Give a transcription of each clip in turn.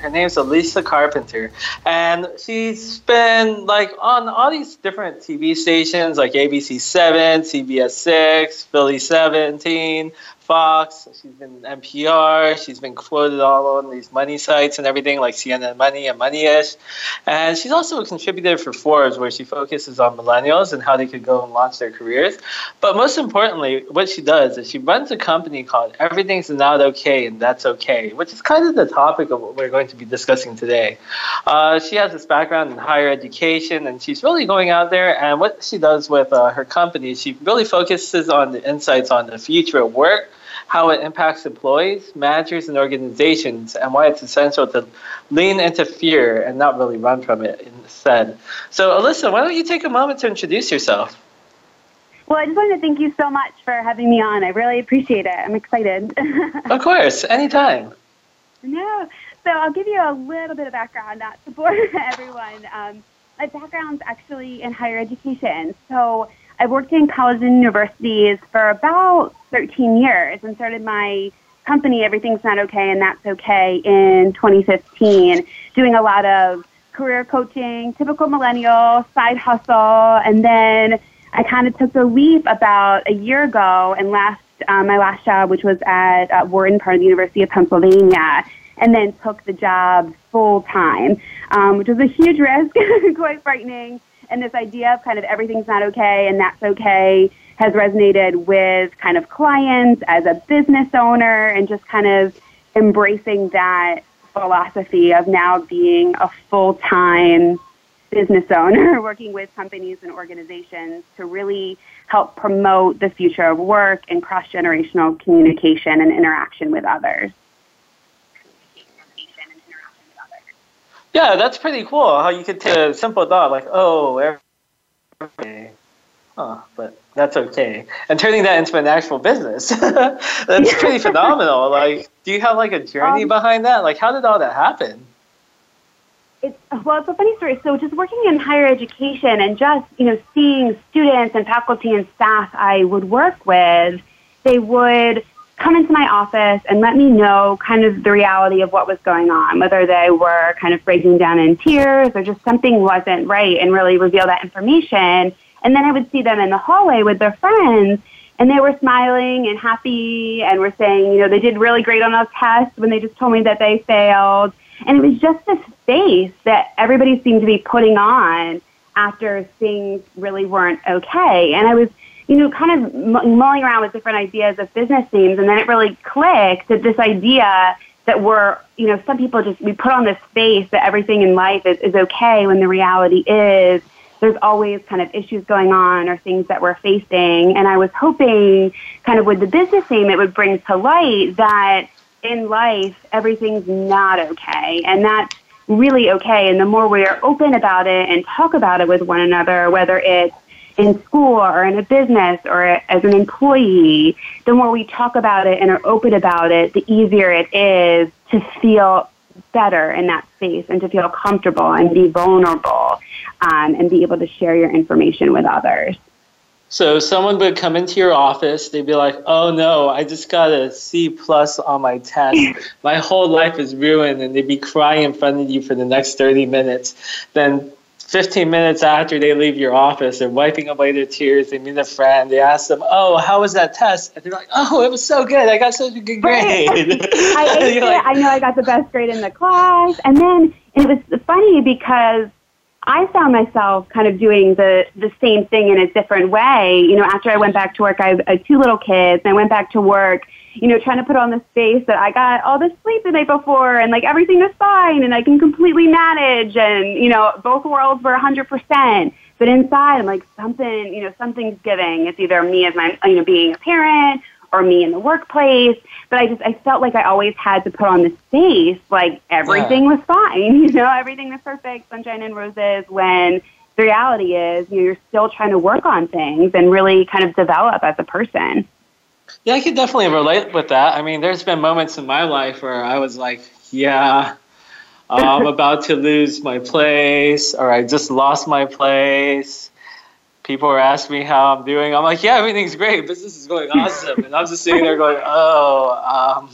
Her name's Alyssa Carpenter, and she's been like on all these different TV stations like ABC 7, CBS 6, Philly 17, Fox. She's been NPR. She's been quoted all on these money sites and everything like CNN Money and Moneyish. And she's also a contributor for Forbes, where she focuses on millennials and how they could go and launch their careers. But most importantly, what she does is she runs a company called Everything's Not Okay and That's Okay, which is kind of the topic of what we're going to be discussing today. Uh, she has this background in higher education, and she's really going out there. And what she does with uh, her company, she really focuses on the insights on the future of work how it impacts employees, managers, and organizations, and why it's essential to lean into fear and not really run from it instead. So, Alyssa, why don't you take a moment to introduce yourself? Well, I just wanted to thank you so much for having me on. I really appreciate it. I'm excited. of course, anytime. No. So I'll give you a little bit of background, not to bore everyone. Um, my background's actually in higher education. So I've worked in colleges and universities for about 13 years and started my company, Everything's Not Okay and That's Okay, in 2015, doing a lot of career coaching, typical millennial, side hustle, and then I kind of took the leap about a year ago and left um, my last job, which was at uh, Wharton, part of the University of Pennsylvania, and then took the job full time, um, which was a huge risk, quite frightening and this idea of kind of everything's not okay and that's okay has resonated with kind of clients as a business owner and just kind of embracing that philosophy of now being a full-time business owner working with companies and organizations to really help promote the future of work and cross-generational communication and interaction with others. Yeah, that's pretty cool. How you could take a simple thought like, oh, okay, huh, but that's okay, and turning that into an actual business. that's pretty phenomenal. Like, do you have like a journey um, behind that? Like, how did all that happen? It's well, it's a funny story. So, just working in higher education and just you know seeing students and faculty and staff I would work with, they would come into my office and let me know kind of the reality of what was going on, whether they were kind of breaking down in tears or just something wasn't right and really reveal that information. And then I would see them in the hallway with their friends and they were smiling and happy and were saying, you know, they did really great on those tests when they just told me that they failed. And it was just this face that everybody seemed to be putting on after things really weren't okay. And I was you know, kind of mulling around with different ideas of business themes, and then it really clicked that this idea that we're, you know, some people just we put on this face that everything in life is, is okay when the reality is there's always kind of issues going on or things that we're facing. And I was hoping, kind of with the business theme, it would bring to light that in life everything's not okay, and that's really okay. And the more we are open about it and talk about it with one another, whether it's in school or in a business or as an employee, the more we talk about it and are open about it, the easier it is to feel better in that space and to feel comfortable and be vulnerable um, and be able to share your information with others. So someone would come into your office, they'd be like, "Oh no, I just got a C plus on my test. My whole life is ruined," and they'd be crying in front of you for the next thirty minutes. Then 15 minutes after they leave your office, they're wiping away their tears. They meet a friend. They ask them, "Oh, how was that test?" And they're like, "Oh, it was so good. I got such a good grade." I ate it. Like, I know I got the best grade in the class. And then it was funny because I found myself kind of doing the the same thing in a different way. You know, after I went back to work, I had two little kids. And I went back to work you know, trying to put on this face that I got all this sleep the night before and like everything is fine and I can completely manage and, you know, both worlds were 100%. But inside, I'm like, something, you know, something's giving. It's either me as my, you know, being a parent or or me in the workplace. But I just I felt like I always had to put on this face like everything yeah. was fine, you know, everything was perfect, sunshine and roses when the reality is you know, you're still trying to work on things and really kind of develop as a person. Yeah, I could definitely relate with that. I mean, there's been moments in my life where I was like, yeah, I'm about to lose my place, or I just lost my place. People are asking me how I'm doing. I'm like, yeah, everything's great. Business is going awesome. And I'm just sitting there going, oh, um,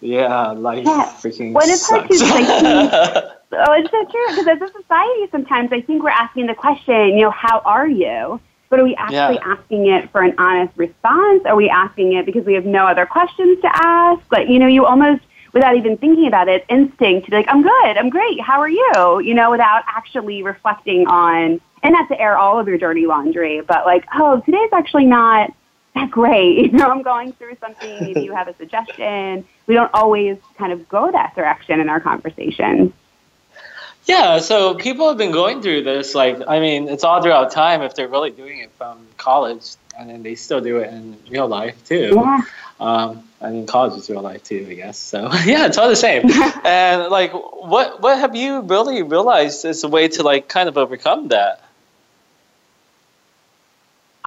yeah, life yeah. freaking when it's sucks. Hard oh, it's so true. Because as a society, sometimes I think we're asking the question, you know, how are you? But are we actually yeah. asking it for an honest response? Are we asking it because we have no other questions to ask? Like, you know, you almost, without even thinking about it, instinct to be like, I'm good, I'm great, how are you? You know, without actually reflecting on, and not to air all of your dirty laundry, but like, oh, today's actually not that great. You know, I'm going through something, maybe you have a suggestion. We don't always kind of go that direction in our conversations. Yeah, so people have been going through this. Like, I mean, it's all throughout time if they're really doing it from college, and then they still do it in real life too. Yeah. Um, I mean, college is real life too, I guess. So yeah, it's all the same. and like, what what have you really realized is a way to like kind of overcome that?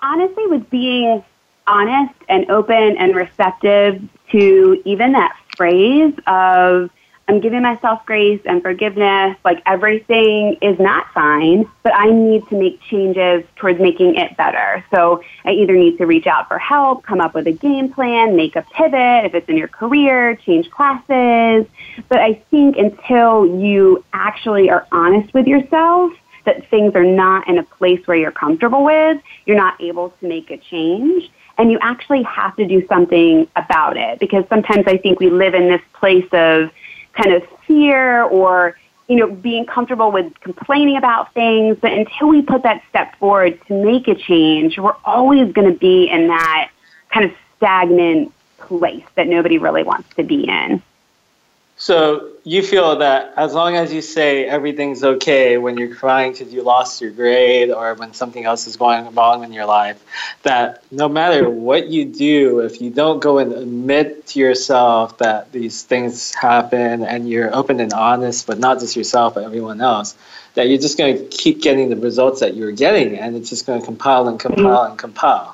Honestly, with being honest and open and receptive to even that phrase of I'm giving myself grace and forgiveness. Like everything is not fine, but I need to make changes towards making it better. So I either need to reach out for help, come up with a game plan, make a pivot if it's in your career, change classes. But I think until you actually are honest with yourself, that things are not in a place where you're comfortable with, you're not able to make a change. And you actually have to do something about it because sometimes I think we live in this place of kind of fear or you know being comfortable with complaining about things. But until we put that step forward to make a change we're always going to be in that kind of stagnant place that nobody really wants to be in so you feel that as long as you say everything's okay when you're crying because you lost your grade or when something else is going wrong in your life, that no matter what you do, if you don't go and admit to yourself that these things happen and you're open and honest, but not just yourself, but everyone else, that you're just going to keep getting the results that you're getting and it's just going to compile and compile and compile.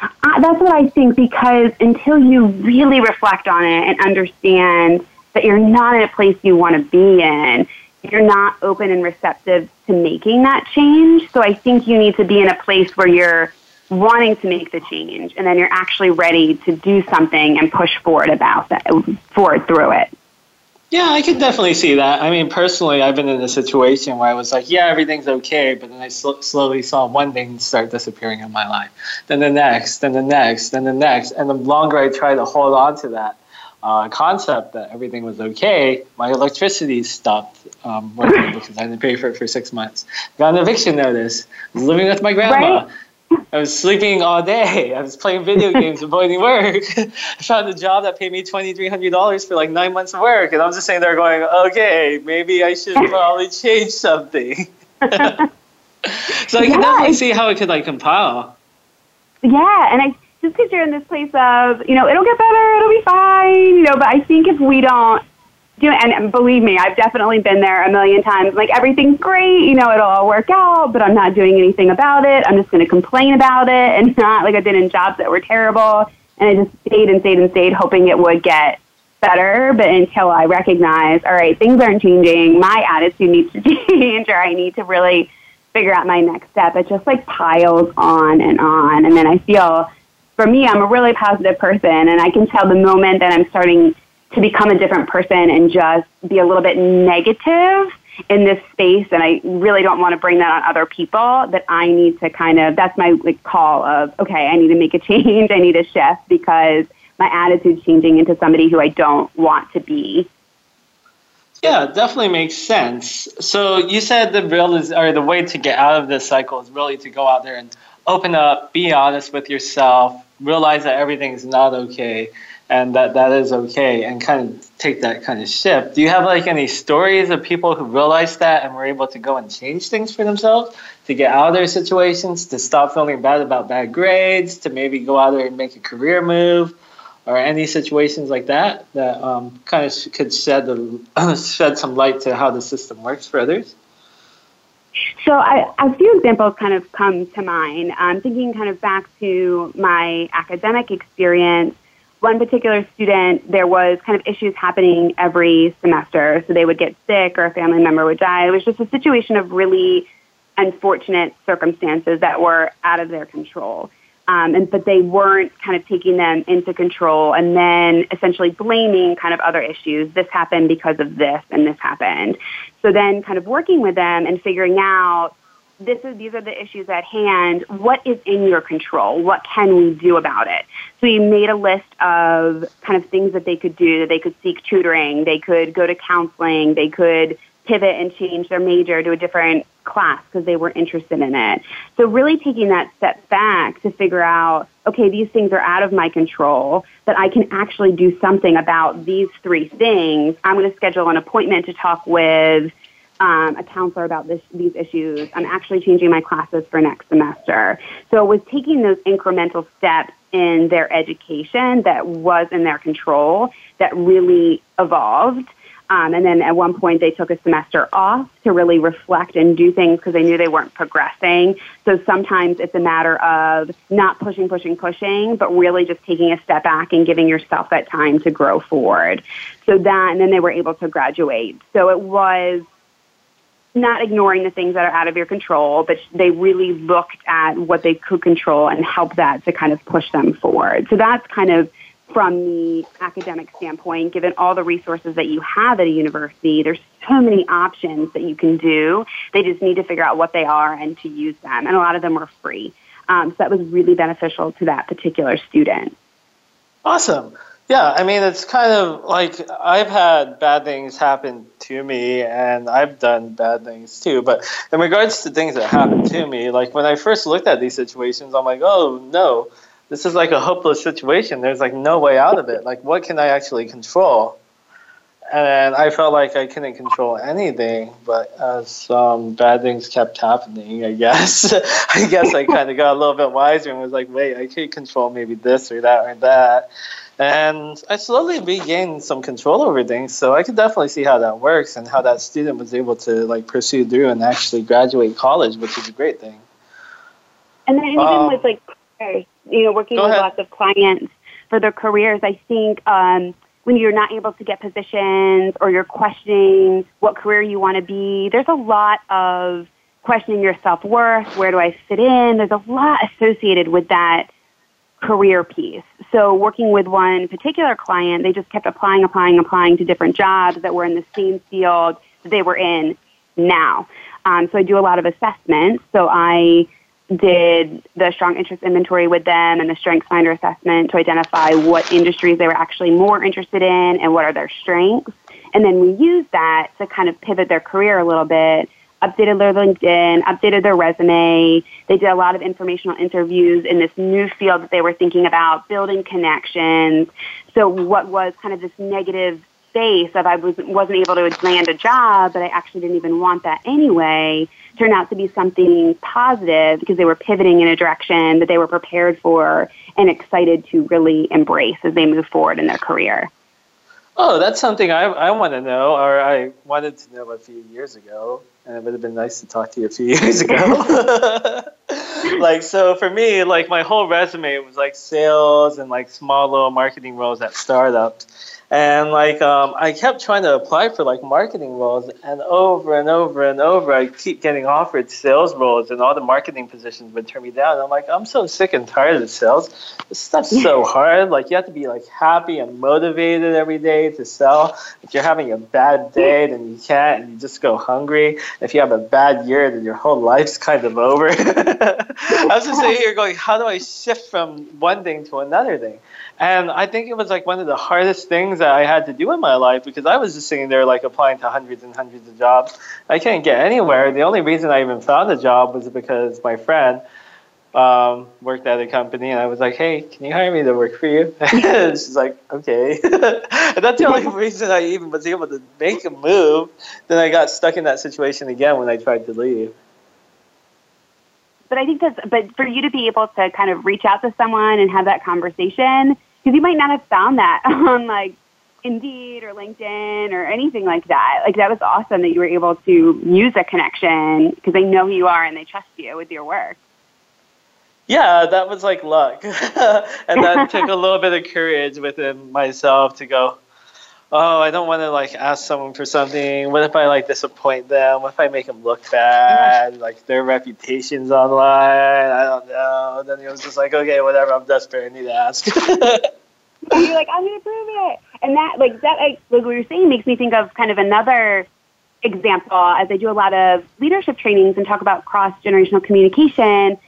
Uh, that's what I think because until you really reflect on it and understand that you're not in a place you want to be in, you're not open and receptive to making that change. So I think you need to be in a place where you're wanting to make the change and then you're actually ready to do something and push forward about that, forward through it. Yeah, I can definitely see that. I mean, personally, I've been in a situation where I was like, yeah, everything's okay, but then I sl- slowly saw one thing start disappearing in my life, then the next, then the next, then the next, and the longer I tried to hold on to that uh, concept that everything was okay, my electricity stopped um, working because I didn't pay for it for six months. Got an eviction notice. Living with my grandma. Right? I was sleeping all day. I was playing video games, avoiding work. I found a job that paid me twenty three hundred dollars for like nine months of work, and I'm just sitting there going, "Okay, maybe I should probably change something." so I can yeah, definitely see how it could like compile. Yeah, and I just because you're in this place of, you know, it'll get better, it'll be fine, you know. But I think if we don't do and, believe me, I've definitely been there a million times. Like everything's great, you know, it'll all work out, but I'm not doing anything about it. I'm just going to complain about it, and not like I did in jobs that were terrible. And I just stayed and stayed and stayed, hoping it would get better. But until I recognize, all right, things aren't changing, my attitude needs to change, or I need to really figure out my next step. It just like piles on and on, and then I feel. For me, I'm a really positive person, and I can tell the moment that I'm starting to become a different person and just be a little bit negative in this space and I really don't want to bring that on other people that I need to kind of that's my like call of okay I need to make a change I need a shift because my attitude's changing into somebody who I don't want to be. Yeah definitely makes sense. So you said the real is or the way to get out of this cycle is really to go out there and open up be honest with yourself realize that everything is not okay and that that is okay and kind of take that kind of shift. Do you have like any stories of people who realized that and were able to go and change things for themselves to get out of their situations, to stop feeling bad about bad grades, to maybe go out there and make a career move, or any situations like that that um, kind of could shed the, shed some light to how the system works for others? So I, a few examples kind of come to mind. I'm thinking kind of back to my academic experience one particular student, there was kind of issues happening every semester. So they would get sick or a family member would die. It was just a situation of really unfortunate circumstances that were out of their control. Um, and but they weren't kind of taking them into control and then essentially blaming kind of other issues. This happened because of this and this happened. So then kind of working with them and figuring out this is these are the issues at hand. What is in your control? What can we do about it? So we made a list of kind of things that they could do. They could seek tutoring. They could go to counseling. They could pivot and change their major to a different class because they were interested in it. So really taking that step back to figure out, okay, these things are out of my control, but I can actually do something about these three things. I'm going to schedule an appointment to talk with um, a counselor about this, these issues. I'm actually changing my classes for next semester. So it was taking those incremental steps in their education that was in their control that really evolved. Um, and then at one point they took a semester off to really reflect and do things because they knew they weren't progressing. So sometimes it's a matter of not pushing, pushing, pushing, but really just taking a step back and giving yourself that time to grow forward. So that, and then they were able to graduate. So it was not ignoring the things that are out of your control, but they really looked at what they could control and help that to kind of push them forward. So that's kind of from the academic standpoint, given all the resources that you have at a university, there's so many options that you can do. They just need to figure out what they are and to use them. And a lot of them are free. Um, so that was really beneficial to that particular student. Awesome. Yeah, I mean, it's kind of like I've had bad things happen to me, and I've done bad things too. But in regards to things that happened to me, like when I first looked at these situations, I'm like, oh no, this is like a hopeless situation. There's like no way out of it. Like, what can I actually control? And I felt like I couldn't control anything, but as um, bad things kept happening, I guess, I guess I kind of got a little bit wiser and was like, wait, I can't control maybe this or that or that and I slowly regained some control over things. So I could definitely see how that works and how that student was able to like pursue through and actually graduate college, which is a great thing. And then even um, with like, you know, working with ahead. lots of clients for their careers, I think um, when you're not able to get positions or you're questioning what career you want to be, there's a lot of questioning your self worth. Where do I fit in? There's a lot associated with that career piece. So working with one particular client, they just kept applying, applying, applying to different jobs that were in the same field that they were in now. Um, so I do a lot of assessments. So I did the strong interest inventory with them and the strengths finder assessment to identify what industries they were actually more interested in and what are their strengths. And then we use that to kind of pivot their career a little bit updated their LinkedIn, updated their resume. They did a lot of informational interviews in this new field that they were thinking about, building connections. So what was kind of this negative space of I was, wasn't able to land a job, but I actually didn't even want that anyway, turned out to be something positive because they were pivoting in a direction that they were prepared for and excited to really embrace as they move forward in their career. Oh, that's something I, I want to know, or I wanted to know a few years ago, and it would have been nice to talk to you a few years ago. like, so for me, like my whole resume was like sales and like small little marketing roles at startups and like um, I kept trying to apply for like marketing roles, and over and over and over, I keep getting offered sales roles, and all the marketing positions would turn me down. I'm like, I'm so sick and tired of sales. This stuff's so hard. Like you have to be like happy and motivated every day to sell. If you're having a bad day, then you can't, and you just go hungry. If you have a bad year, then your whole life's kind of over. I was just sitting here going, how do I shift from one thing to another thing? And I think it was like one of the hardest things that I had to do in my life because I was just sitting there like applying to hundreds and hundreds of jobs. I couldn't get anywhere. The only reason I even found a job was because my friend um, worked at a company, and I was like, "Hey, can you hire me to work for you?" she's like, "Okay." and that's the only reason I even was able to make a move. Then I got stuck in that situation again when I tried to leave. But I think that's but for you to be able to kind of reach out to someone and have that conversation because you might not have found that on like Indeed or LinkedIn or anything like that. Like that was awesome that you were able to use a connection because they know who you are and they trust you with your work. Yeah, that was like luck. and that took a little bit of courage within myself to go, oh, I don't want to like ask someone for something. What if I like disappoint them? What if I make them look bad? Like their reputation's online. I don't know. Then it was just like, okay, whatever. I'm desperate. I need to ask. and you're like, I'm gonna prove it, and that like that like, like what you're saying makes me think of kind of another example as I do a lot of leadership trainings and talk about cross generational communication.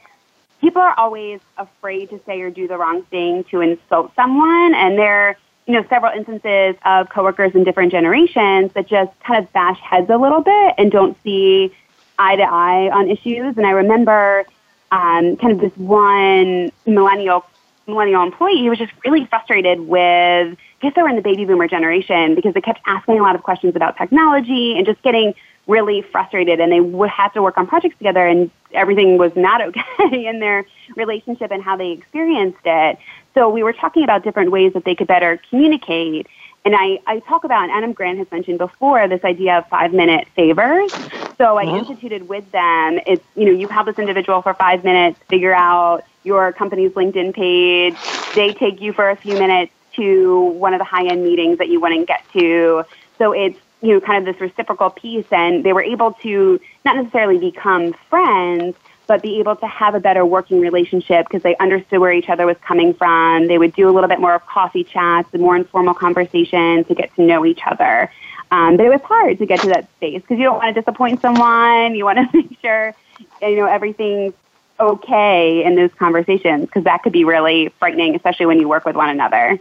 People are always afraid to say or do the wrong thing to insult someone, and there you know several instances of coworkers in different generations that just kind of bash heads a little bit and don't see eye to eye on issues. And I remember um, kind of this one millennial millennial employee who was just really frustrated with, I guess they were in the baby boomer generation because they kept asking a lot of questions about technology and just getting really frustrated and they would have to work on projects together and everything was not okay in their relationship and how they experienced it. So we were talking about different ways that they could better communicate. And I, I talk about, and Adam Grant has mentioned before, this idea of five minute favors. So I mm-hmm. instituted with them, it's, you know, you have this individual for five minutes, figure out your company's LinkedIn page. They take you for a few minutes to one of the high end meetings that you wouldn't get to. So it's, you know, kind of this reciprocal piece and they were able to not necessarily become friends, but be able to have a better working relationship because they understood where each other was coming from. They would do a little bit more of coffee chats and more informal conversations to get to know each other. Um, but it was hard to get to that space because you don't want to disappoint someone. You want to make sure you know everything's okay in those conversations because that could be really frightening, especially when you work with one another.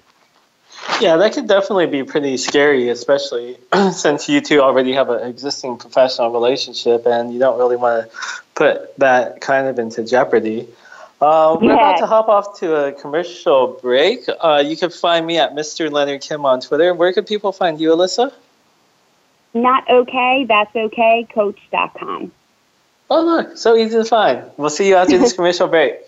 Yeah, that could definitely be pretty scary, especially since you two already have an existing professional relationship and you don't really want to put that kind of into jeopardy. Uh, we're about to hop off to a commercial break. Uh, you can find me at Mr. Leonard Kim on Twitter. Where can people find you, Alyssa? Not okay, that's okay, coach.com. Oh, look, so easy to find. We'll see you after this commercial break.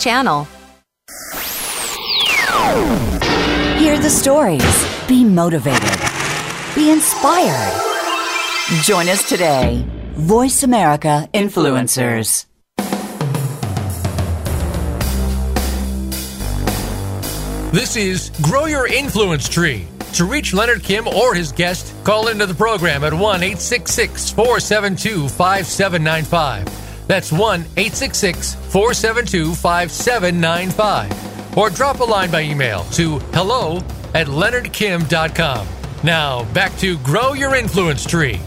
channel. Hear the stories. Be motivated. Be inspired. Join us today. Voice America Influencers. This is Grow Your Influence Tree. To reach Leonard Kim or his guest, call into the program at 1 866 472 5795. That's 1 866 472 5795. Or drop a line by email to hello at leonardkim.com. Now, back to Grow Your Influence Tree.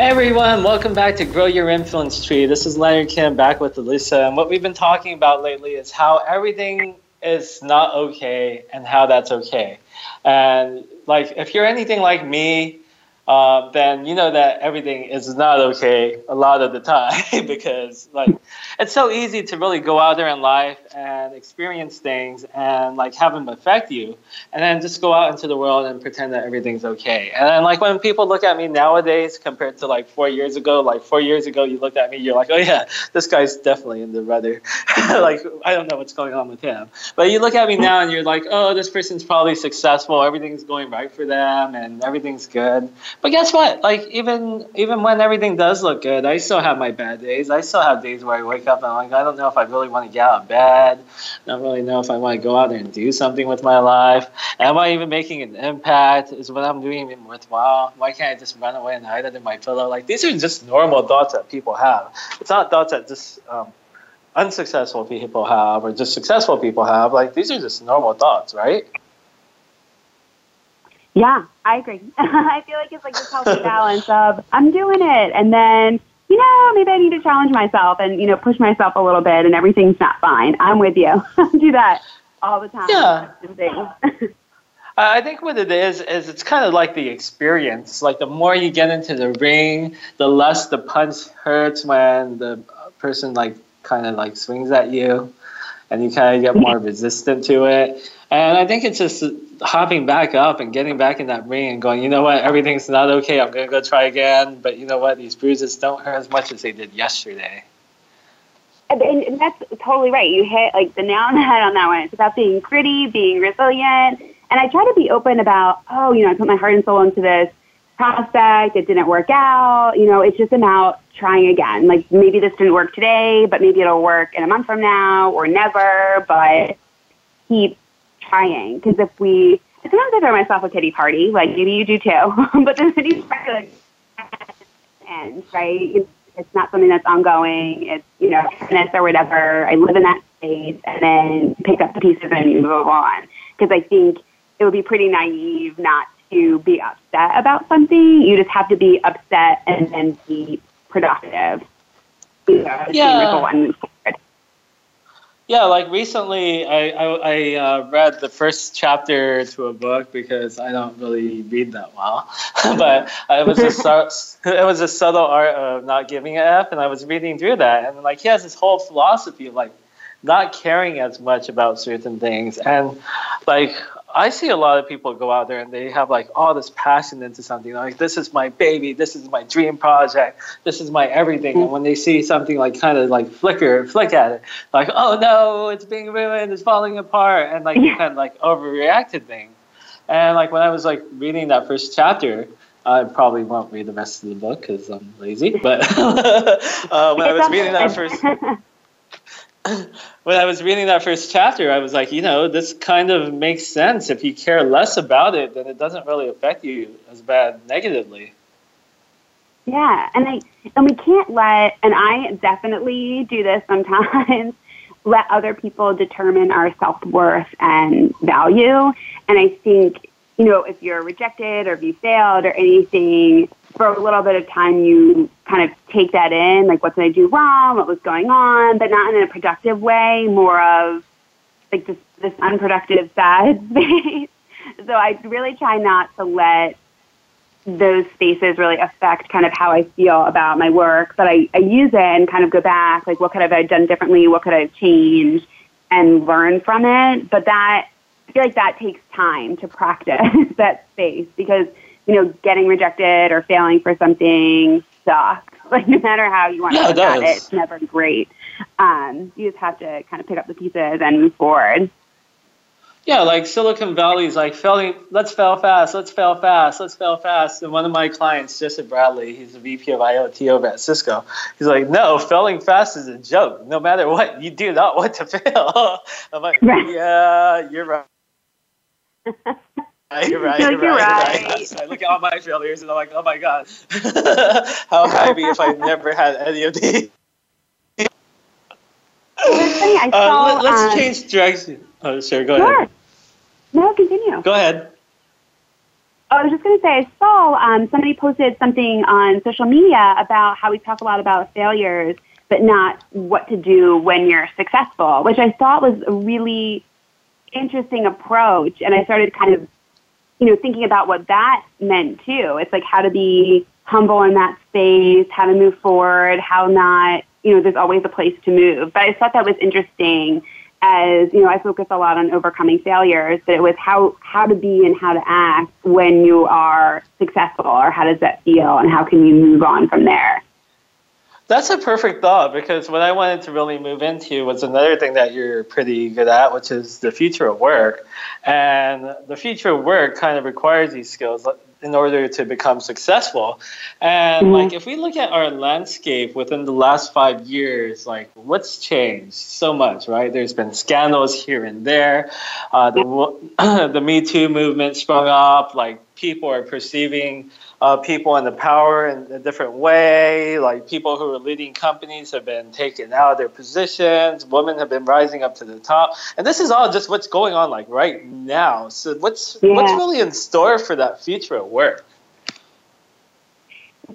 Everyone, welcome back to Grow Your Influence Tree. This is Leonard Kim back with Alyssa, and what we've been talking about lately is how everything is not okay and how that's okay. And like, if you're anything like me, uh, then you know that everything is not okay a lot of the time because like it's so easy to really go out there in life and experience things and like have them affect you and then just go out into the world and pretend that everything's okay. And then like when people look at me nowadays compared to like four years ago like four years ago you looked at me you're like oh yeah this guy's definitely in the rudder. Like i don't know what's going on with him. But you look at me now and you're like oh this person's probably successful. Everything's going right for them and everything's good. But guess what? Like even even when everything does look good, I still have my bad days. I still have days where I wake up and I'm like, I don't know if I really want to get out of bed. I don't really know if I want to go out there and do something with my life. Am I even making an impact? Is what I'm doing even worthwhile? Why can't I just run away and hide under my pillow? Like these are just normal thoughts that people have. It's not thoughts that just um, unsuccessful people have or just successful people have. Like these are just normal thoughts, right? Yeah, I agree. I feel like it's like this healthy balance of I'm doing it, and then you know maybe I need to challenge myself and you know push myself a little bit, and everything's not fine. I'm with you. do that all the time. Yeah. I think what it is is it's kind of like the experience. Like the more you get into the ring, the less the punch hurts when the person like kind of like swings at you, and you kind of get more resistant to it. And I think it's just hopping back up and getting back in that ring and going, you know what, everything's not okay. I'm gonna go try again. But you know what, these bruises don't hurt as much as they did yesterday. And, and that's totally right. You hit like the nail on the head on that one. It's about being gritty, being resilient, and I try to be open about, oh, you know, I put my heart and soul into this prospect. It didn't work out. You know, it's just about trying again. Like maybe this didn't work today, but maybe it'll work in a month from now or never. But keep trying because if we sometimes I throw myself a pity party, like maybe you do too, but the pity party ends, right? It's not something that's ongoing. It's you know fitness or whatever. I live in that space and then pick up the pieces and you move on because I think it would be pretty naive not to be upset about something. You just have to be upset and then be productive. You know, yeah yeah, like recently, I I, I uh, read the first chapter to a book because I don't really read that well, but it was a it was a subtle art of not giving a f, and I was reading through that, and like he has this whole philosophy of like not caring as much about certain things, and like I see a lot of people go out there and they have like all this passion into something. Like this is my baby, this is my dream project, this is my everything. And when they see something like kind of like flicker, flick at it, like oh no, it's being ruined, it's falling apart, and like yeah. kind of like overreacted thing. And like when I was like reading that first chapter, I probably won't read the rest of the book because I'm lazy. But uh, when I was reading that first. when I was reading that first chapter, I was like, you know, this kind of makes sense. If you care less about it, then it doesn't really affect you as bad negatively. Yeah, and I and we can't let and I definitely do this sometimes. let other people determine our self worth and value. And I think you know if you're rejected or if you failed or anything, for a little bit of time you kind of take that in, like what did I do wrong, what was going on, but not in a productive way, more of like just this unproductive sad space. so I really try not to let those spaces really affect kind of how I feel about my work, but I, I use it and kind of go back, like what could I have done differently, what could I have changed? And learn from it. But that I feel like that takes time to practice that space because you know, getting rejected or failing for something sucks. Like no matter how you want yeah, to look at it, it's never great. Um, you just have to kind of pick up the pieces and move forward. Yeah, like Silicon Valley is like failing. Let's fail fast. Let's fail fast. Let's fail fast. And one of my clients, Joseph Bradley, he's the VP of IoT over at Cisco. He's like, no, failing fast is a joke. No matter what, you do not want to fail. I'm like, yeah, you're right. Right, right, you're right, right. I look at all my failures and I'm like, oh my god, how would I be if I never had any of these? funny, I uh, saw, uh, let, us um, change direction. Oh, sure, go sure. ahead. No, continue. Go ahead. I was just going to say, I saw um, somebody posted something on social media about how we talk a lot about failures, but not what to do when you're successful, which I thought was a really interesting approach. And I started kind of, you know, thinking about what that meant too. It's like how to be humble in that space, how to move forward, how not, you know, there's always a place to move. But I thought that was interesting as, you know, I focus a lot on overcoming failures, but it was how, how to be and how to act when you are successful or how does that feel and how can you move on from there. That's a perfect thought because what I wanted to really move into was another thing that you're pretty good at, which is the future of work. And the future of work kind of requires these skills in order to become successful. And mm-hmm. like if we look at our landscape within the last five years, like what's changed so much, right? There's been scandals here and there. Uh, the the Me Too movement sprung up. Like people are perceiving uh, people in the power in a different way. Like people who are leading companies have been taken out of their positions. Women have been rising up to the top, and this is all just what's going on like right now. So what's yeah. what's really in store for that future of work?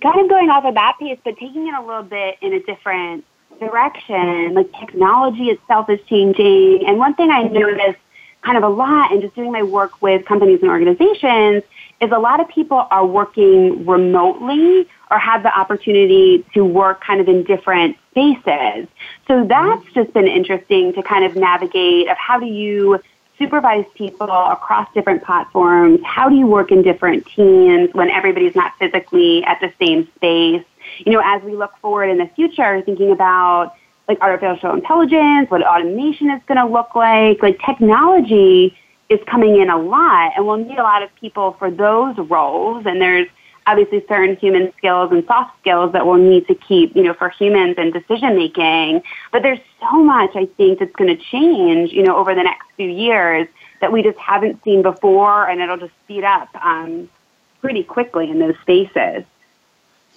Kind of going off of that piece, but taking it a little bit in a different direction. Like technology itself is changing, and one thing I noticed kind of a lot, and just doing my work with companies and organizations is a lot of people are working remotely or have the opportunity to work kind of in different spaces. So that's mm-hmm. just been interesting to kind of navigate of how do you supervise people across different platforms? How do you work in different teams when everybody's not physically at the same space? You know, as we look forward in the future, thinking about like artificial intelligence, what automation is going to look like, like technology is coming in a lot, and we'll need a lot of people for those roles. And there's obviously certain human skills and soft skills that we'll need to keep, you know, for humans and decision making. But there's so much I think that's going to change, you know, over the next few years that we just haven't seen before, and it'll just speed up um, pretty quickly in those spaces.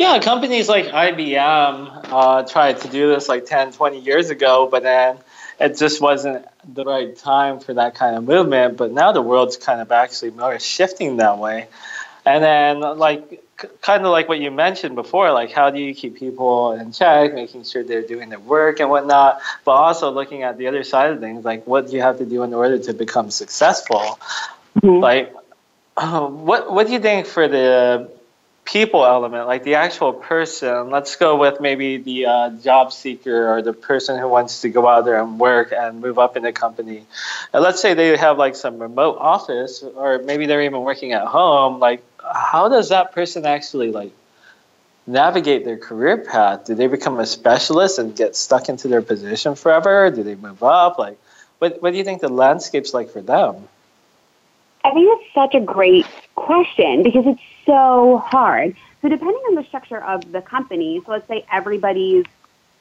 Yeah, companies like IBM uh, tried to do this like 10, 20 years ago, but then it just wasn't the right time for that kind of movement. But now the world's kind of actually more shifting that way. And then, like, kind of like what you mentioned before, like, how do you keep people in check, making sure they're doing their work and whatnot, but also looking at the other side of things, like, what do you have to do in order to become successful? Mm-hmm. Like, what what do you think for the people element, like the actual person. Let's go with maybe the uh, job seeker or the person who wants to go out there and work and move up in the company. And let's say they have like some remote office, or maybe they're even working at home. Like, how does that person actually like navigate their career path? Do they become a specialist and get stuck into their position forever? Do they move up? Like, what what do you think the landscape's like for them? I think it's such a great question because it's so hard. So depending on the structure of the company, so let's say everybody's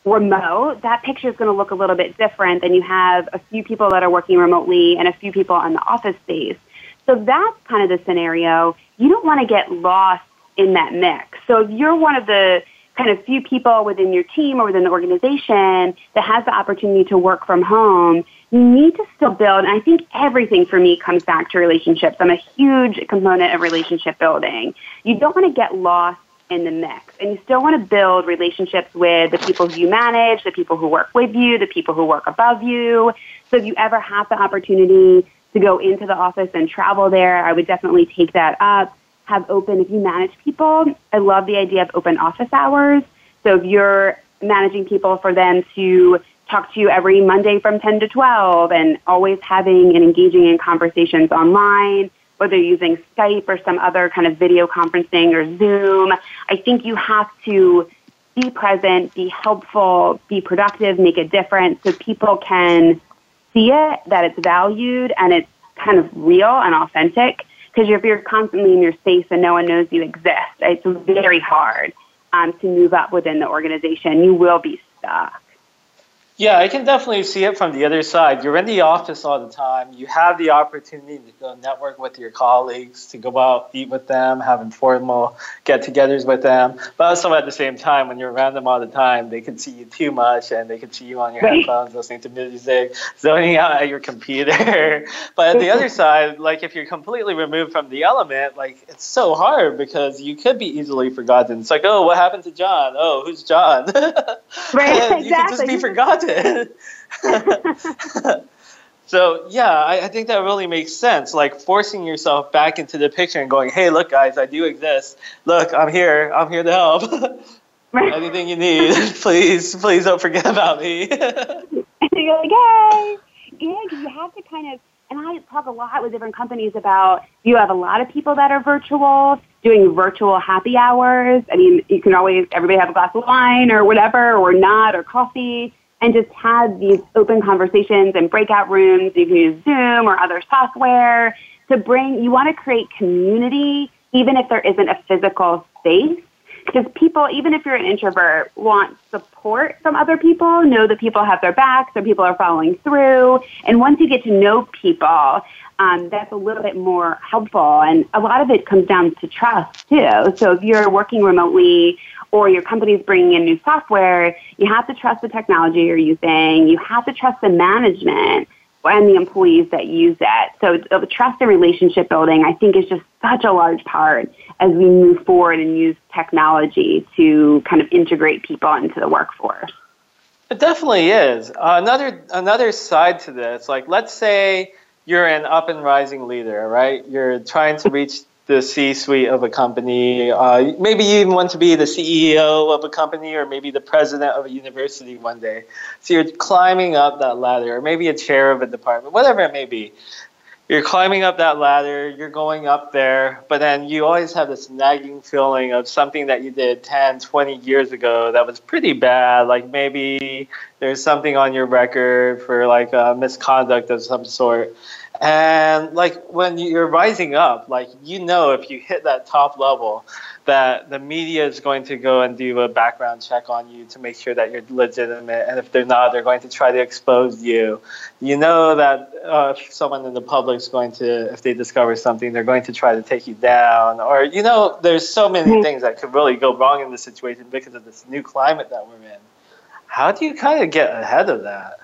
remote, that picture is going to look a little bit different than you have a few people that are working remotely and a few people on the office space. So that's kind of the scenario. You don't want to get lost in that mix. So if you're one of the kind of few people within your team or within the organization that has the opportunity to work from home, you need to still build. And I think everything for me comes back to relationships. I'm a huge component of relationship building. You don't want to get lost in the mix. And you still want to build relationships with the people who you manage, the people who work with you, the people who work above you. So if you ever have the opportunity to go into the office and travel there, I would definitely take that up. Have open, if you manage people, I love the idea of open office hours. So if you're managing people for them to talk to you every Monday from 10 to 12 and always having and engaging in conversations online, whether using Skype or some other kind of video conferencing or Zoom. I think you have to be present, be helpful, be productive, make a difference so people can see it, that it's valued and it's kind of real and authentic. Because if you're constantly in your space and no one knows you exist, it's very hard um, to move up within the organization. You will be stuck. Yeah, I can definitely see it from the other side. You're in the office all the time. You have the opportunity to go network with your colleagues, to go out, eat with them, have informal get togethers with them. But also at the same time, when you're around them all the time, they can see you too much and they can see you on your headphones listening to music, zoning out at your computer. but at the other side, like if you're completely removed from the element, like it's so hard because you could be easily forgotten. It's like, oh, what happened to John? Oh, who's John? right, exactly. You can just be forgotten. so yeah, I, I, think that really makes sense. Like forcing yourself back into the picture and going, "Hey, look, guys, I do exist. Look, I'm here. I'm here to help. Anything you need, please, please don't forget about me." you're like, "Hey, yeah," you have to kind of. And I talk a lot with different companies about you have a lot of people that are virtual, doing virtual happy hours. I mean, you can always everybody have a glass of wine or whatever, or not, or coffee and just have these open conversations and breakout rooms. You can use Zoom or other software to bring, you want to create community, even if there isn't a physical space. Because people, even if you're an introvert, want support from other people, know that people have their backs or people are following through. And once you get to know people, um, that's a little bit more helpful. And a lot of it comes down to trust too. So if you're working remotely or your company's bringing in new software, you have to trust the technology you're using. You have to trust the management and the employees that use it. So trust and relationship building, I think, is just such a large part as we move forward and use technology to kind of integrate people into the workforce. It definitely is. Uh, another another side to this, like let's say you're an up and rising leader, right? You're trying to reach the C-suite of a company. Uh, maybe you even want to be the CEO of a company, or maybe the president of a university one day. So you're climbing up that ladder, or maybe a chair of a department, whatever it may be. You're climbing up that ladder, you're going up there, but then you always have this nagging feeling of something that you did 10, 20 years ago that was pretty bad. Like maybe there's something on your record for like misconduct of some sort and like when you're rising up, like you know, if you hit that top level, that the media is going to go and do a background check on you to make sure that you're legitimate. And if they're not, they're going to try to expose you. You know that uh, if someone in the public is going to, if they discover something, they're going to try to take you down. Or, you know, there's so many mm-hmm. things that could really go wrong in this situation because of this new climate that we're in. How do you kind of get ahead of that?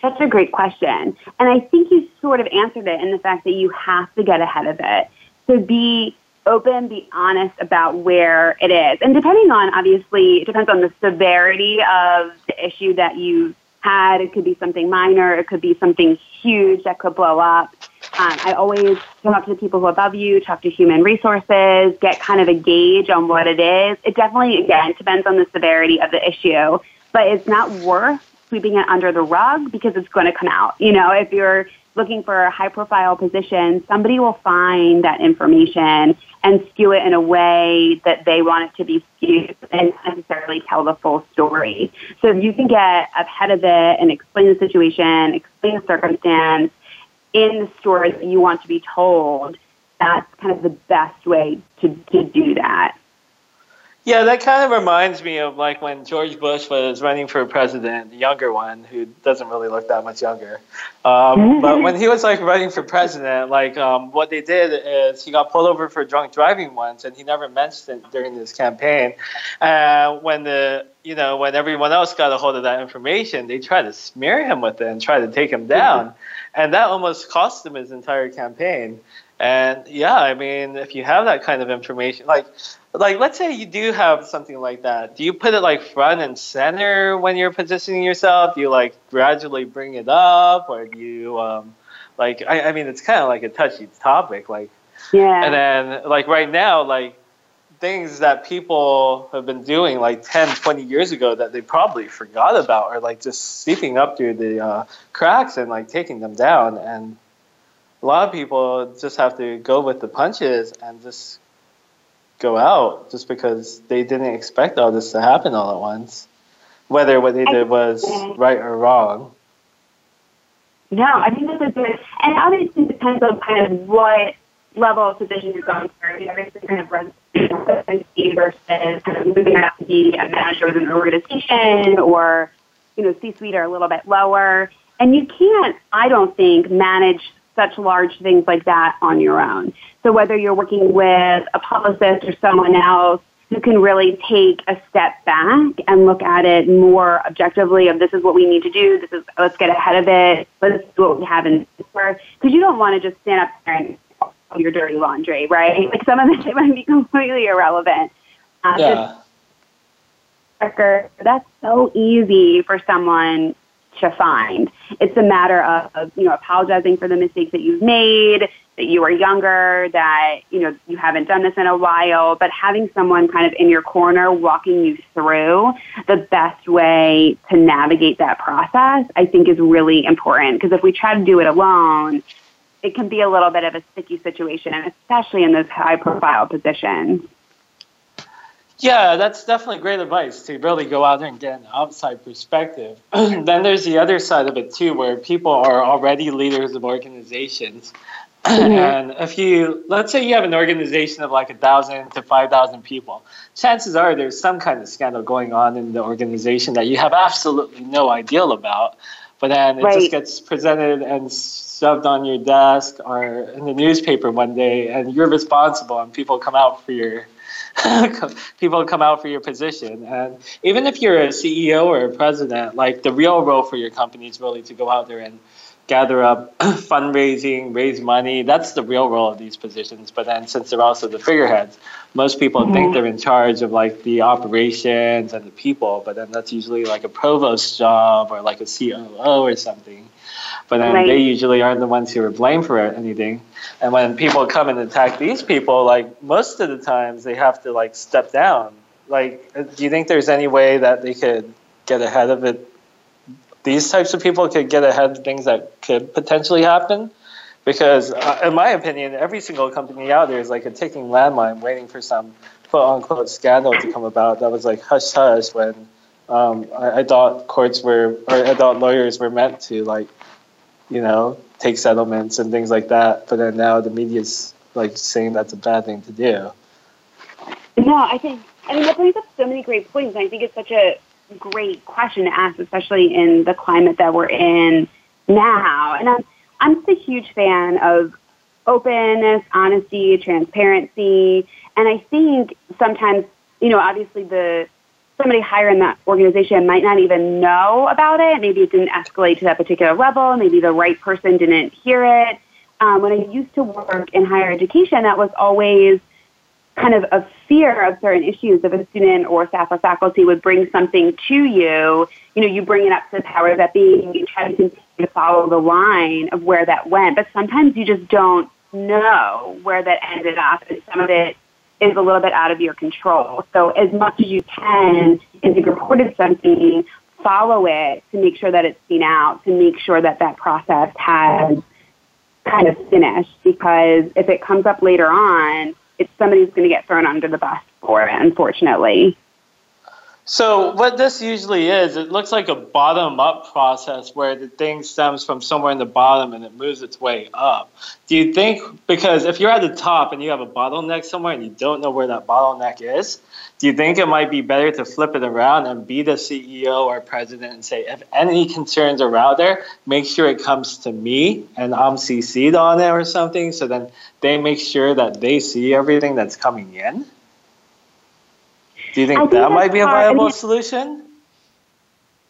Such a great question. And I think you sort of answered it in the fact that you have to get ahead of it. So be open, be honest about where it is. And depending on, obviously, it depends on the severity of the issue that you had. It could be something minor, it could be something huge that could blow up. Um, I always talk to the people who are above you, talk to human resources, get kind of a gauge on what it is. It definitely, again, depends on the severity of the issue, but it's not worth sweeping it under the rug because it's going to come out. You know, if you're looking for a high profile position, somebody will find that information and skew it in a way that they want it to be skewed and necessarily tell the full story. So if you can get ahead of it and explain the situation, explain the circumstance in the story that you want to be told, that's kind of the best way to, to do that. Yeah, that kind of reminds me of like when George Bush was running for president, the younger one, who doesn't really look that much younger. Um, but when he was like running for president, like um, what they did is he got pulled over for drunk driving once, and he never mentioned it during his campaign. And when the you know when everyone else got a hold of that information, they tried to smear him with it and try to take him down, and that almost cost him his entire campaign. And yeah, I mean, if you have that kind of information, like like let's say you do have something like that do you put it like front and center when you're positioning yourself? Do you like gradually bring it up or do you um like i, I mean it's kind of like a touchy topic like yeah. and then like right now like things that people have been doing like 10 20 years ago that they probably forgot about are like just seeping up through the uh, cracks and like taking them down and a lot of people just have to go with the punches and just go out just because they didn't expect all this to happen all at once, whether what they did was right or wrong. No, I think that's a good, and obviously it depends on kind of what level of position you're going for. You obviously kind of run versus kind of moving up to be a manager within an organization or you know, C-suite are a little bit lower. And you can't, I don't think, manage such large things like that on your own. So whether you're working with a publicist or someone else who can really take a step back and look at it more objectively of this is what we need to do, this is let's get ahead of it, let's do what we have in store. Because you don't want to just stand up there and do your dirty laundry, right? Like some of this might be completely irrelevant. Uh, yeah. That's so easy for someone to find. It's a matter of, you know, apologizing for the mistakes that you've made, that you are younger, that, you know, you haven't done this in a while, but having someone kind of in your corner walking you through the best way to navigate that process, I think is really important. Because if we try to do it alone, it can be a little bit of a sticky situation, especially in those high profile positions. Yeah, that's definitely great advice to really go out there and get an outside perspective. then there's the other side of it too, where people are already leaders of organizations. Mm-hmm. and if you, let's say you have an organization of like a thousand to five thousand people, chances are there's some kind of scandal going on in the organization that you have absolutely no idea about. But then it right. just gets presented and shoved on your desk or in the newspaper one day, and you're responsible, and people come out for your people come out for your position. And even if you're a CEO or a president, like the real role for your company is really to go out there and gather up fundraising, raise money. That's the real role of these positions. But then since they're also the figureheads, most people mm-hmm. think they're in charge of like the operations and the people, but then that's usually like a provost job or like a COO or something. But then right. they usually aren't the ones who are blamed for anything. And when people come and attack these people, like most of the times they have to like step down. Like, do you think there's any way that they could get ahead of it? These types of people could get ahead of things that could potentially happen. Because, uh, in my opinion, every single company out there is like a ticking landmine waiting for some quote unquote scandal to come about that was like hush hush when um, I, I, thought courts were, or I thought lawyers were meant to like you know, take settlements and things like that. But then now the media's like saying that's a bad thing to do. No, I think I mean that brings up so many great points. and I think it's such a great question to ask, especially in the climate that we're in now. And I'm I'm just a huge fan of openness, honesty, transparency, and I think sometimes you know obviously the somebody higher in that organization might not even know about it. Maybe it didn't escalate to that particular level. Maybe the right person didn't hear it. Um, when I used to work in higher education, that was always kind of a fear of certain issues. If a student or staff or faculty would bring something to you, you know, you bring it up to the power that be, and you try to continue to follow the line of where that went. But sometimes you just don't know where that ended up, and some of it is a little bit out of your control. So as much as you can, if you've reported something, follow it to make sure that it's seen out, to make sure that that process has kind of finished. Because if it comes up later on, it's somebody's going to get thrown under the bus for it, unfortunately. So what this usually is, it looks like a bottom-up process where the thing stems from somewhere in the bottom and it moves its way up. Do you think because if you're at the top and you have a bottleneck somewhere and you don't know where that bottleneck is, do you think it might be better to flip it around and be the CEO or president and say, if any concerns are out there, make sure it comes to me and I'm CC'd on it or something, so then they make sure that they see everything that's coming in? Do you think, think that might be a viable mean, solution?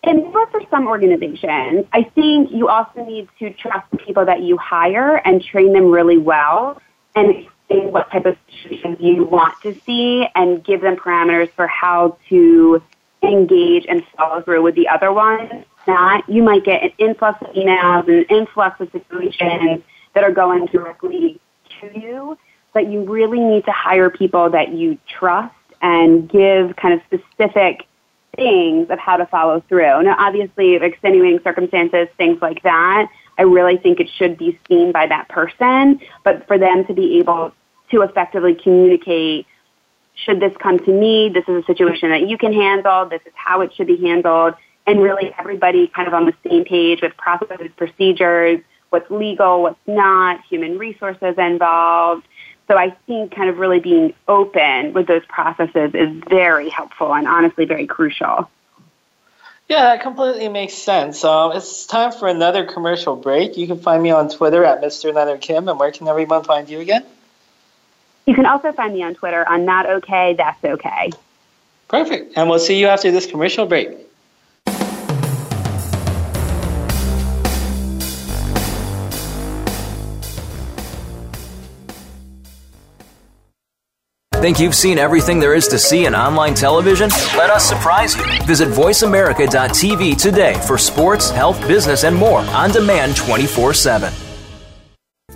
And for some organizations, I think you also need to trust the people that you hire and train them really well and explain what type of situations you want to see and give them parameters for how to engage and follow through with the other ones. Not, you might get an influx of emails and an influx of situations that are going directly to you, but you really need to hire people that you trust and give kind of specific things of how to follow through. Now, obviously, extenuating circumstances, things like that, I really think it should be seen by that person, but for them to be able to effectively communicate should this come to me, this is a situation that you can handle, this is how it should be handled, and really everybody kind of on the same page with processes, procedures, what's legal, what's not, human resources involved, so I think kind of really being open with those processes is very helpful and honestly very crucial. Yeah, that completely makes sense. Um, it's time for another commercial break. You can find me on Twitter at Mr. Leonard Kim, and where can everyone find you again? You can also find me on Twitter on Not Okay, That's Okay. Perfect. And we'll see you after this commercial break. Think you've seen everything there is to see in online television? Let us surprise you. Visit VoiceAmerica.tv today for sports, health, business, and more on demand 24 7.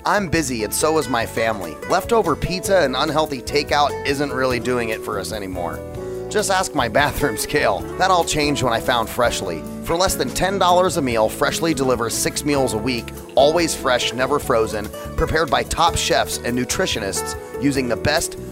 I'm busy and so is my family. Leftover pizza and unhealthy takeout isn't really doing it for us anymore. Just ask my bathroom scale. That all changed when I found Freshly. For less than $10 a meal, Freshly delivers six meals a week, always fresh, never frozen, prepared by top chefs and nutritionists using the best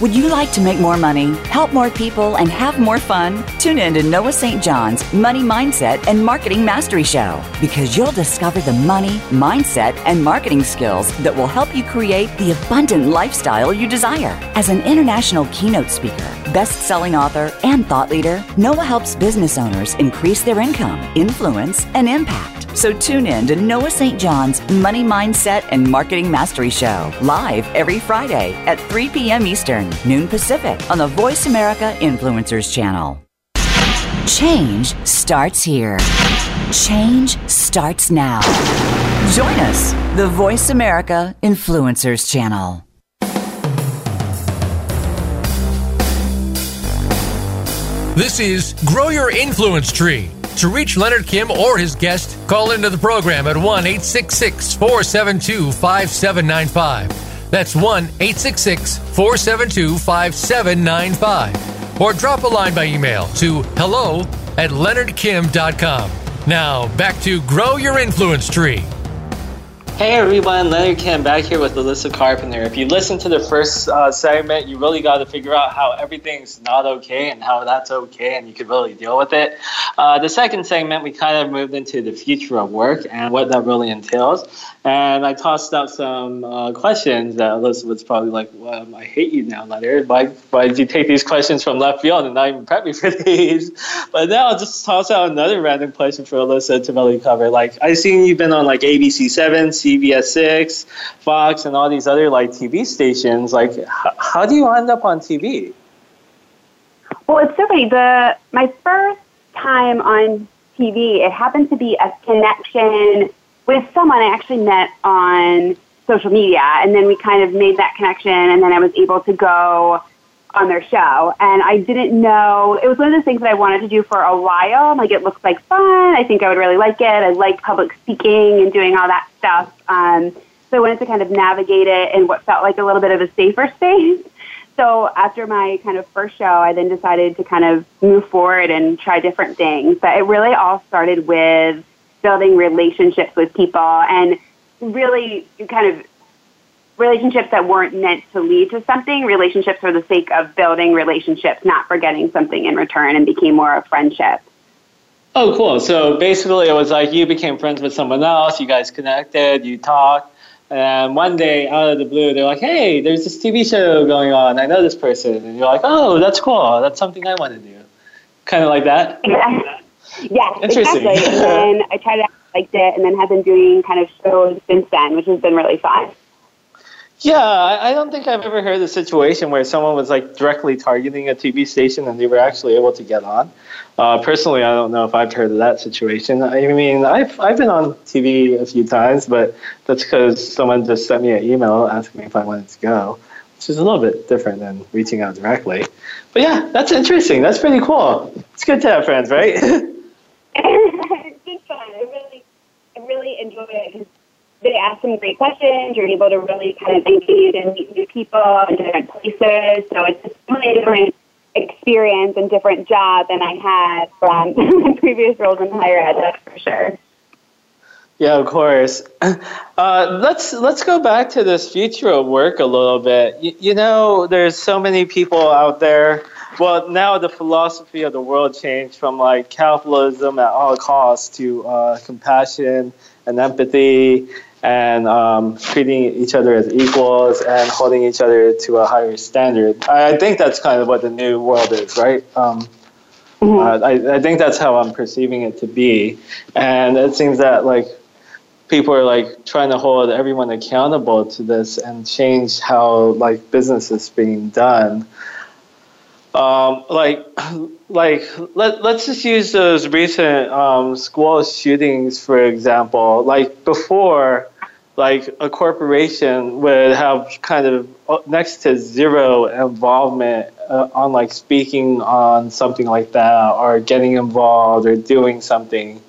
Would you like to make more money, help more people, and have more fun? Tune in to Noah St. John's Money Mindset and Marketing Mastery Show because you'll discover the money, mindset, and marketing skills that will help you create the abundant lifestyle you desire. As an international keynote speaker, best selling author, and thought leader, Noah helps business owners increase their income, influence, and impact. So tune in to Noah St. John's Money Mindset and Marketing Mastery Show live every Friday at 3 p.m. Eastern, noon Pacific on the Voice America Influencers channel. Change starts here. Change starts now. Join us, the Voice America Influencers channel. This is Grow Your Influence Tree. To reach Leonard Kim or his guest, call into the program at 1 866 472 5795. That's 1 866 472 5795. Or drop a line by email to hello at leonardkim.com. Now, back to Grow Your Influence Tree. Hey everyone, Leonard Kim back here with Alyssa Carpenter. If you listen to the first uh, segment, you really got to figure out how everything's not okay and how that's okay, and you can really deal with it. Uh, the second segment, we kind of moved into the future of work and what that really entails. And I tossed out some uh, questions that was probably like, well, I hate you now, Leonard. Why, why did you take these questions from left field and not even prep me for these? But now I'll just toss out another random question for Alyssa to really cover. Like, I've seen you've been on like ABC 7, CBS 6, Fox, and all these other like TV stations. Like, h- how do you end up on TV? Well, it's so funny. The my first time on TV, it happened to be a connection with someone I actually met on social media, and then we kind of made that connection, and then I was able to go on their show. And I didn't know it was one of those things that I wanted to do for a while. Like it looks like fun. I think I would really like it. I like public speaking and doing all that stuff. Um, so I wanted to kind of navigate it in what felt like a little bit of a safer space. So after my kind of first show, I then decided to kind of move forward and try different things. But it really all started with building relationships with people and really kind of relationships that weren't meant to lead to something, relationships for the sake of building relationships, not for getting something in return, and became more of friendship. Oh, cool. So basically, it was like you became friends with someone else, you guys connected, you talked, and one day out of the blue, they're like, hey, there's this TV show going on. I know this person. And you're like, oh, that's cool. That's something I want to do. Kind of like that? Interesting. exactly. and then I tried it out, liked it, and then have been doing kind of shows since then, which has been really fun. Yeah, I I don't think I've ever heard a situation where someone was like directly targeting a TV station and they were actually able to get on. Uh, personally, I don't know if I've heard of that situation. I mean, I've I've been on TV a few times, but that's because someone just sent me an email asking me if I wanted to go, which is a little bit different than reaching out directly. But yeah, that's interesting. That's pretty cool. It's good to have friends, right? it's been fun. I really, I really enjoy it they ask some great questions. You're able to really kind of engage and meet new people in different places. So it's a totally different experience and different job than I had from my previous roles in higher ed, that's for sure. Yeah, of course. Uh, let's let's go back to this future of work a little bit. You, you know, there's so many people out there. Well, now the philosophy of the world changed from like capitalism at all costs to uh, compassion and empathy and um, treating each other as equals and holding each other to a higher standard. I, I think that's kind of what the new world is, right? Um, mm-hmm. uh, I, I think that's how I'm perceiving it to be, and it seems that like people are like trying to hold everyone accountable to this and change how like business is being done. Um, like, like let, let's just use those recent um, school shootings for example. Like before, like a corporation would have kind of uh, next to zero involvement uh, on like speaking on something like that or getting involved or doing something.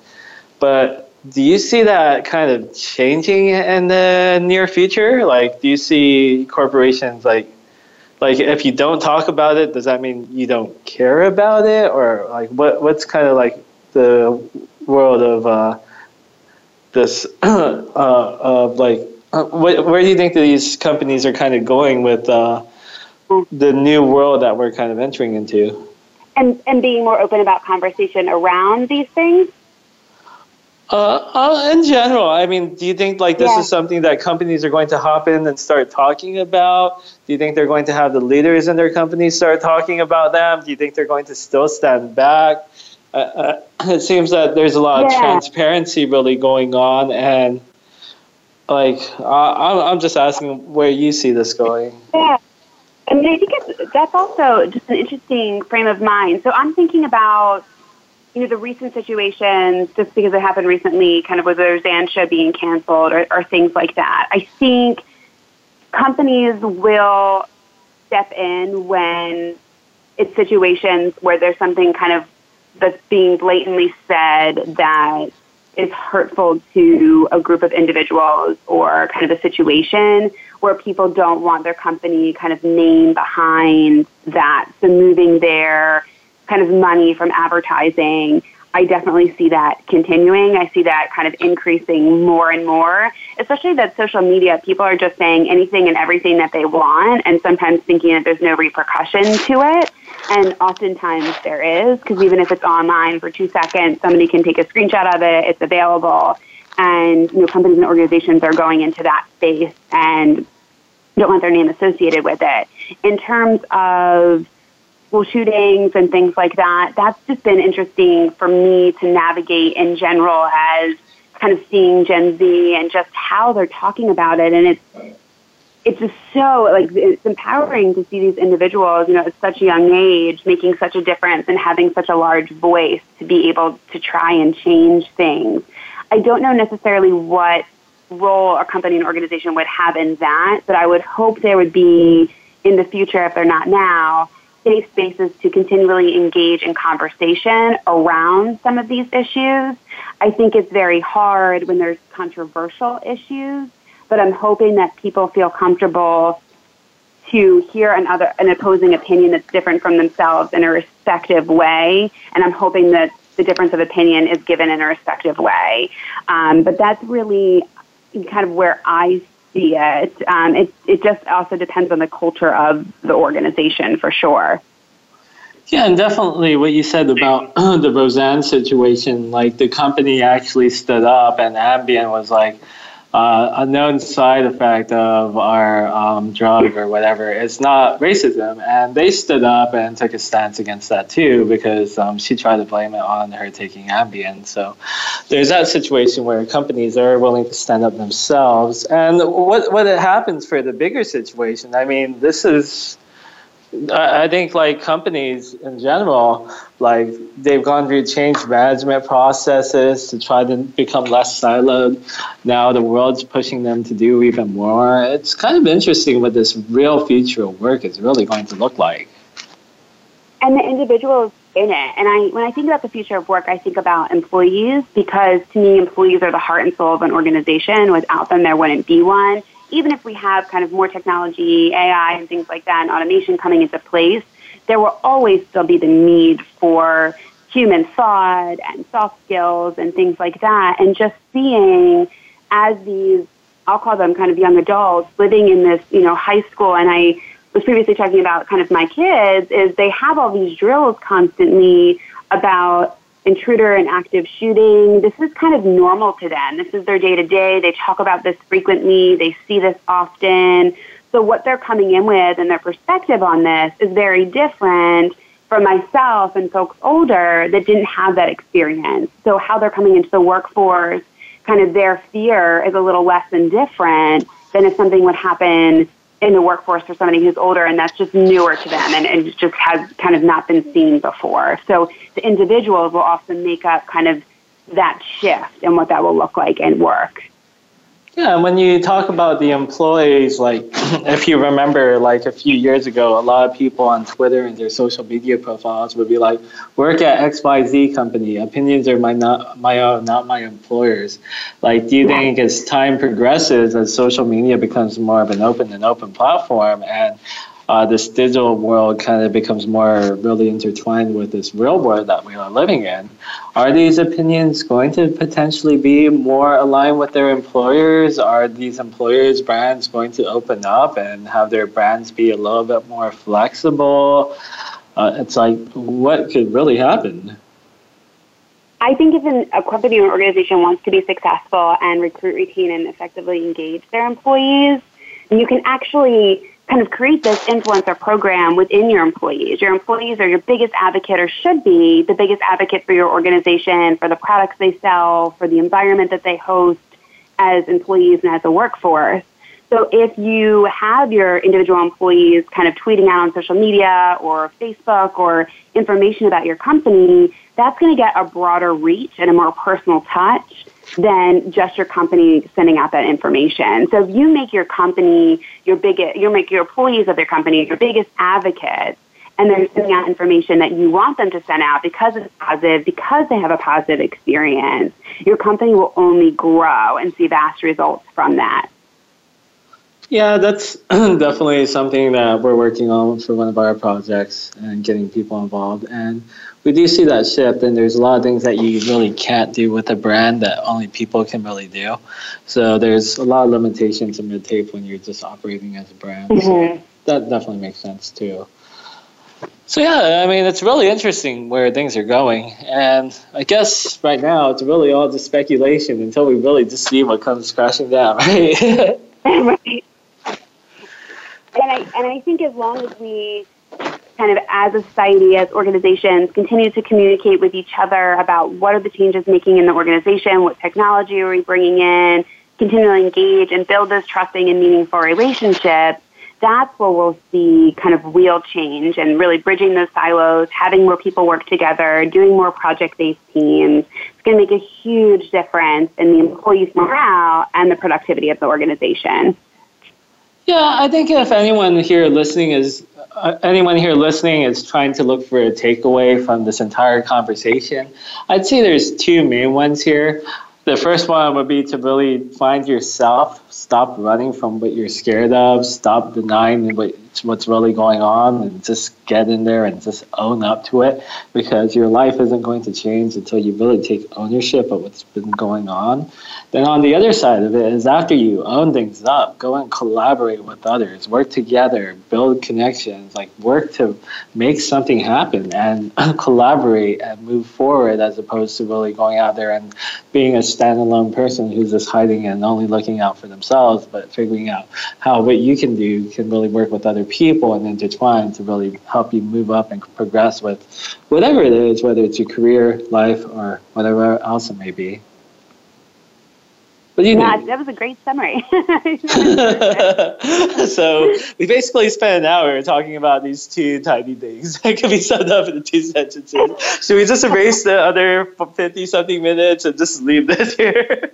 But do you see that kind of changing in the near future? Like, do you see corporations like, like if you don't talk about it, does that mean you don't care about it, or like what? What's kind of like the world of uh, this uh, of like wh- where do you think that these companies are kind of going with uh, the new world that we're kind of entering into? And and being more open about conversation around these things. Uh, uh, in general, I mean, do you think like this yeah. is something that companies are going to hop in and start talking about? Do you think they're going to have the leaders in their companies start talking about them? Do you think they're going to still stand back? Uh, uh, it seems that there's a lot yeah. of transparency really going on, and like I'm, I'm just asking where you see this going. Yeah. I mean, I think it's, that's also just an interesting frame of mind. So I'm thinking about, you know, the recent situations, just because it happened recently, kind of with the Roseanne being canceled or, or things like that. I think companies will step in when it's situations where there's something kind of that's being blatantly said that is hurtful to a group of individuals or kind of a situation where people don't want their company kind of name behind that. So moving their kind of money from advertising I definitely see that continuing. I see that kind of increasing more and more, especially that social media, people are just saying anything and everything that they want and sometimes thinking that there's no repercussion to it. And oftentimes there is, because even if it's online for two seconds, somebody can take a screenshot of it, it's available. And you know, companies and organizations are going into that space and don't want their name associated with it. In terms of school shootings and things like that, that's just been interesting for me to navigate in general as kind of seeing Gen Z and just how they're talking about it. And it's, it's just so like it's empowering to see these individuals, you know, at such a young age, making such a difference and having such a large voice to be able to try and change things. I don't know necessarily what role a company and organization would have in that, but I would hope there would be in the future, if they're not now, safe spaces to continually engage in conversation around some of these issues. I think it's very hard when there's controversial issues, but I'm hoping that people feel comfortable to hear another an opposing opinion that's different from themselves in a respective way, and I'm hoping that the difference of opinion is given in a respective way. Um, but that's really kind of where I see it. Um, it it just also depends on the culture of the organization for sure. Yeah, and definitely what you said about the Roseanne situation, like the company actually stood up and Ambien was like, uh, a known side effect of our um, drug or whatever is not racism. And they stood up and took a stance against that too because um, she tried to blame it on her taking Ambien. So there's that situation where companies are willing to stand up themselves. And what, what happens for the bigger situation, I mean, this is I think like companies in general, like they've gone through change management processes to try to become less siloed. Now the world's pushing them to do even more. It's kind of interesting what this real future of work is really going to look like. and the individuals in it. And I, when I think about the future of work, I think about employees because to me, employees are the heart and soul of an organization. Without them, there wouldn't be one. Even if we have kind of more technology, AI, and things like that, and automation coming into place, there will always still be the need for human thought and soft skills and things like that. And just seeing as these, I'll call them kind of young adults living in this, you know, high school, and I was previously talking about kind of my kids, is they have all these drills constantly about intruder and active shooting. This is kind of normal to them. This is their day to day. They talk about this frequently. They see this often. So what they're coming in with and their perspective on this is very different from myself and folks older that didn't have that experience. So how they're coming into the workforce, kind of their fear is a little less and different than if something would happen in the workforce for somebody who's older and that's just newer to them and, and just has kind of not been seen before. So the individuals will often make up kind of that shift and what that will look like in work. Yeah, when you talk about the employees, like if you remember, like a few years ago, a lot of people on Twitter and their social media profiles would be like, "Work at XYZ company. Opinions are my not my own, not my employers." Like, do you think as time progresses, as social media becomes more of an open and open platform, and uh, this digital world kind of becomes more really intertwined with this real world that we are living in. Are these opinions going to potentially be more aligned with their employers? Are these employers' brands going to open up and have their brands be a little bit more flexible? Uh, it's like, what could really happen? I think if an, a company or organization wants to be successful and recruit, retain, and effectively engage their employees, you can actually kind of create this influencer program within your employees. Your employees are your biggest advocate or should be the biggest advocate for your organization, for the products they sell, for the environment that they host as employees and as a workforce. So if you have your individual employees kind of tweeting out on social media or Facebook or information about your company, that's going to get a broader reach and a more personal touch than just your company sending out that information. So if you make your company your biggest, you make your employees of your company your biggest advocates, and they're sending out information that you want them to send out because it's positive, because they have a positive experience, your company will only grow and see vast results from that. Yeah, that's definitely something that we're working on for one of our projects and getting people involved. And we do see that shift, and there's a lot of things that you really can't do with a brand that only people can really do. So there's a lot of limitations and red tape when you're just operating as a brand. Mm-hmm. So that definitely makes sense too. So yeah, I mean it's really interesting where things are going, and I guess right now it's really all just speculation until we really just see what comes crashing down, right? right. And I and I think as long as we kind of as a society, as organizations, continue to communicate with each other about what are the changes making in the organization, what technology are we bringing in, continually engage and build those trusting and meaningful relationships, that's where we'll see kind of real change and really bridging those silos, having more people work together, doing more project-based teams. It's going to make a huge difference in the employees' morale and the productivity of the organization. Yeah, I think if anyone here listening is uh, anyone here listening is trying to look for a takeaway from this entire conversation, I'd say there's two main ones here. The first one would be to really find yourself, stop running from what you're scared of, stop denying what's really going on, and just get in there and just own up to it because your life isn't going to change until you really take ownership of what's been going on. Then on the other side of it is after you own things up, go and collaborate with others, work together, build connections, like work to make something happen and collaborate and move forward as opposed to really going out there and being a standalone person who's just hiding and only looking out for themselves, but figuring out how what you can do can really work with other people and intertwine to really help you move up and progress with whatever it is, whether it's your career, life, or whatever else it may be. What do you yeah, think? That was a great summary. so we basically spent an hour talking about these two tiny things that could be summed up in two sentences. Should we just erase the other fifty something minutes and just leave this here?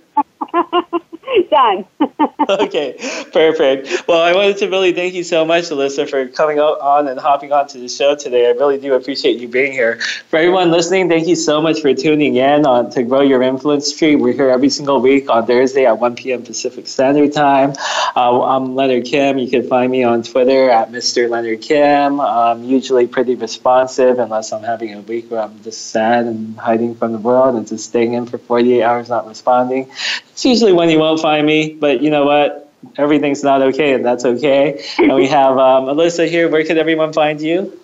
Done. okay, perfect. Well, I wanted to really thank you so much, Alyssa, for coming on and hopping on to the show today. I really do appreciate you being here. For everyone listening, thank you so much for tuning in on to Grow Your Influence Tree. We're here every single week on Thursday at 1 p.m. Pacific Standard Time. Uh, I'm Leonard Kim. You can find me on Twitter at Mr. Leonard Kim. I'm usually pretty responsive unless I'm having a week where I'm just sad and hiding from the world and just staying in for 48 hours not responding. It's usually when you won't find me, but you know what? Everything's not okay, and that's okay. and we have um, Alyssa here. Where can everyone find you?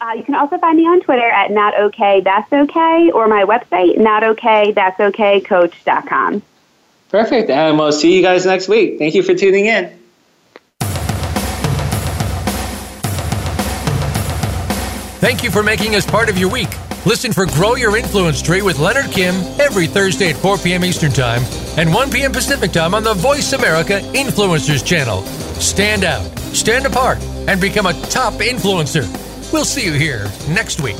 Uh, you can also find me on Twitter at not okay that's okay or my website not okay that's okay coach.com. Perfect. And we'll see you guys next week. Thank you for tuning in. Thank you for making us part of your week. Listen for Grow Your Influence Tree with Leonard Kim every Thursday at 4 p.m. Eastern Time and 1 p.m. Pacific Time on the Voice America Influencers channel. Stand out, stand apart, and become a top influencer. We'll see you here next week.